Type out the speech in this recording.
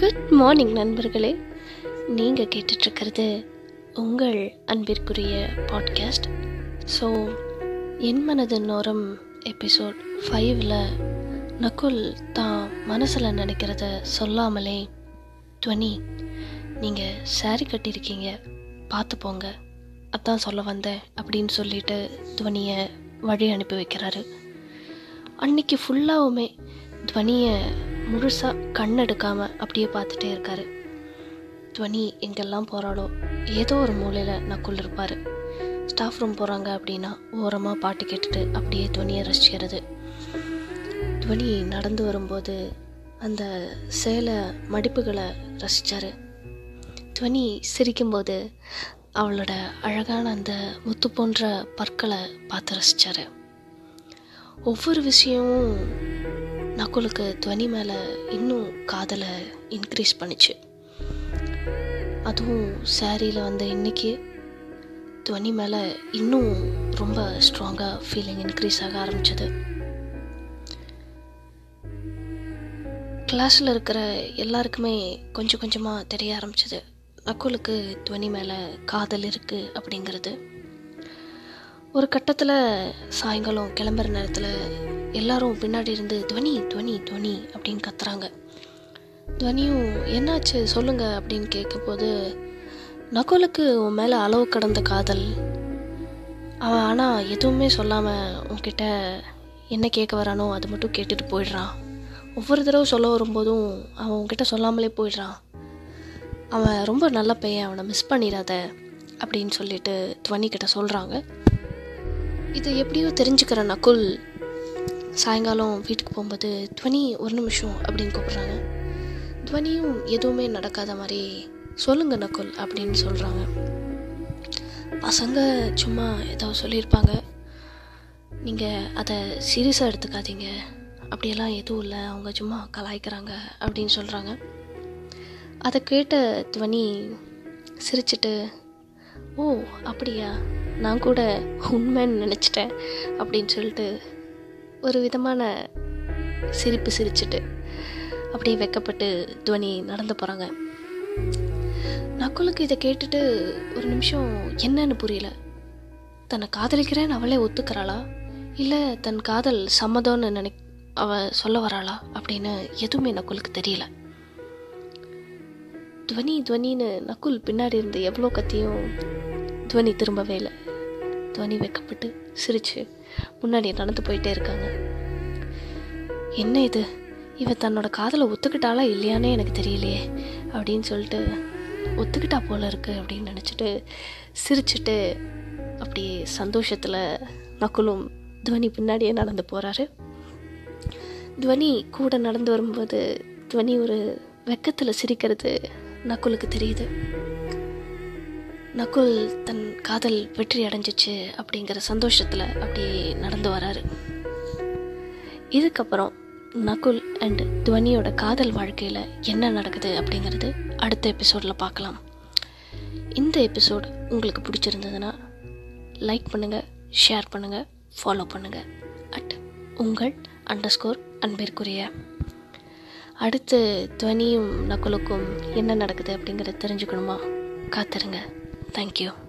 Good morning நண்பர்களே. நீங்கள் கேட்டுட்ருக்கிறது உங்கள் அன்பிற்குரிய பாட்காஸ்ட் ஸோ என் மனது நோரம் எபிசோட் ஃபைவ்ல நகுல் தான் மனசில் நினைக்கிறத சொல்லாமலே துவனி நீங்கள் சாரி கட்டியிருக்கீங்க பார்த்து போங்க. அதான் சொல்ல வந்தேன் அப்படின்னு சொல்லிட்டு துவனியை வழி அனுப்பி வைக்கிறாரு. அன்னைக்கு ஃபுல்லாகவுமே துவனியை முழுசாக கண் எடுக்காமல் அப்படியே பார்த்துட்டே இருக்காரு. துவனி எங்கெல்லாம் போகிறாளோ ஏதோ ஒரு மூலையில் நக்குள் இருப்பார். ஸ்டாஃப் ரூம் போகிறாங்க அப்படின்னா ஓரமாக பாட்டு கேட்டுட்டு அப்படியே துவனியை ரசிக்கிறது. துவனி நடந்து வரும்போது அந்த சேலை மடிப்புகளை ரசித்தார் துவனி சிரிக்கும்போது அவளோட அழகான அந்த முத்து போன்ற பற்களை பார்த்து ரசித்தார் ஒவ்வொரு விஷயமும் நகுலுக்கு துவனி மேலே இன்னும் காதலை இன்க்ரீஸ் பண்ணிச்சு. அதுவும் சாரியில் வந்த இன்னைக்கு துவனி மேலே இன்னும் ரொம்ப ஸ்ட்ராங்காக ஃபீலிங் இன்க்ரீஸ் ஆக ஆரம்பிச்சது. கிளாஸில் இருக்கிற எல்லாருக்குமே கொஞ்சம் கொஞ்சமாக தெரிய ஆரம்பிச்சது. நக்குலுக்கு துவனி மேலே காதல் இருக்குது அப்படிங்கிறது. ஒரு கட்டத்தில் சாயங்காலம் கிளம்புற நேரத்தில் எல்லாரும் பின்னாடி இருந்து துவனி துவனி துவனி அப்படின்னு கத்துறாங்க. துவனியும் என்னாச்சு? சொல்லுங்க அப்படின்னு கேட்கும்போது நகுலுக்கு உன் மேலே அளவு கடந்த காதல். அவன் ஆனால் எதுவுமே சொல்லாமல் உன்கிட்ட என்ன கேட்க வரானோ அது மட்டும் கேட்டுட்டு போயிடுறான் ஒவ்வொரு தடவை சொல்ல வரும்போதும் அவன் உன்கிட்ட சொல்லாமலே போயிடுறான் அவன் ரொம்ப நல்ல பையன் அவனை மிஸ் பண்ணிடாத அப்படின்னு சொல்லிட்டு துவனி கிட்ட சொல்கிறாங்க இதை எப்படியோ தெரிஞ்சுக்கிற நகுல் சாயங்காலம் வீட்டுக்கு போகும்போது துவனி ஒரு நிமிஷம் அப்படின்னு கூப்பிட்றாங்க. துவனியும் எதுவுமே நடக்காத மாதிரி சொல்லுங்க நக்குல் அப்படின்னு சொல்கிறாங்க பசங்க சும்மா ஏதோ சொல்லியிருப்பாங்க. நீங்கள் அதை சீரியஸாக எடுத்துக்காதீங்க. அப்படியெல்லாம் எதுவும் இல்லை. அவங்க சும்மா கலாய்க்கிறாங்க அப்படின்னு சொல்கிறாங்க அதை கேட்ட துவனி சிரிச்சிட்டு ஓ அப்படியா? நான் கூட உண்மைன்னு நினச்சிட்டேன் அப்படின்னு சொல்லிட்டு ஒரு விதமான சிரிப்பு சிரிச்சிட்டு அப்படியே வெக்கப்பட்டு துவனி நடந்து போகிறாங்க நக்குலுக்கு இதை கேட்டுட்டு ஒரு நிமிஷம் என்னன்னு புரியல. தன்னை காதலிக்கிறேன்னு அவளே ஒத்துக்கிறாளா? இல்லை தன் காதல் சம்மதம்னு நினை அவ சொல்ல வராளா? அப்படின்னு எதுவுமே நக்குலுக்கு தெரியல. துவனி துவனின்னு நக்குல் பின்னாடி இருந்து எவ்வளோ கத்தியும் துவனி திரும்பவே இல்லை. துவனி வைக்கப்பட்டு சிரிச்சு முன்னாடி நடந்து போயிட்டே இருக்காங்க. என்ன இது? இவ தன்னோட காதலை ஒத்துக்கிட்டாளா இல்லையானே எனக்கு தெரியலையே அப்படின்னு சொல்லிட்டு ஒத்துக்கிட்டா போல இருக்கு அப்படின்னு நினச்சிட்டு சிரிச்சிட்டு அப்படியே சந்தோஷத்தில் நக்குலும் துவனி பின்னாடியே நடந்து போகிறாரு துவனி கூட நடந்து வரும்போது துவனி ஒரு வெக்கத்தில் சிரிக்கிறது நக்குலுக்கு தெரியுது. நகுல் தன் காதல் வெற்றி அடைஞ்சிச்சு அப்படிங்கிற சந்தோஷத்தில் அப்படியே நடந்து வராரு. இதுக்கப்புறம் நகுல் அண்ட் துவனியோட காதல் வாழ்க்கையில் என்ன நடக்குது அப்படிங்கிறது அடுத்த எபிசோடில் பார்க்கலாம். இந்த எபிசோட் உங்களுக்கு பிடிச்சிருந்ததுன்னா லைக் பண்ணுங்கள் ஷேர் பண்ணுங்கள் ஃபாலோ பண்ணுங்கள் அட் உங்கள் அண்டர் ஸ்கோர் அன்பிற்குரிய. அடுத்து துவனியும் நகுலுக்கும் என்ன நடக்குது அப்படிங்கிறத தெரிஞ்சுக்கணுமா? காத்துருங்க. Thank you.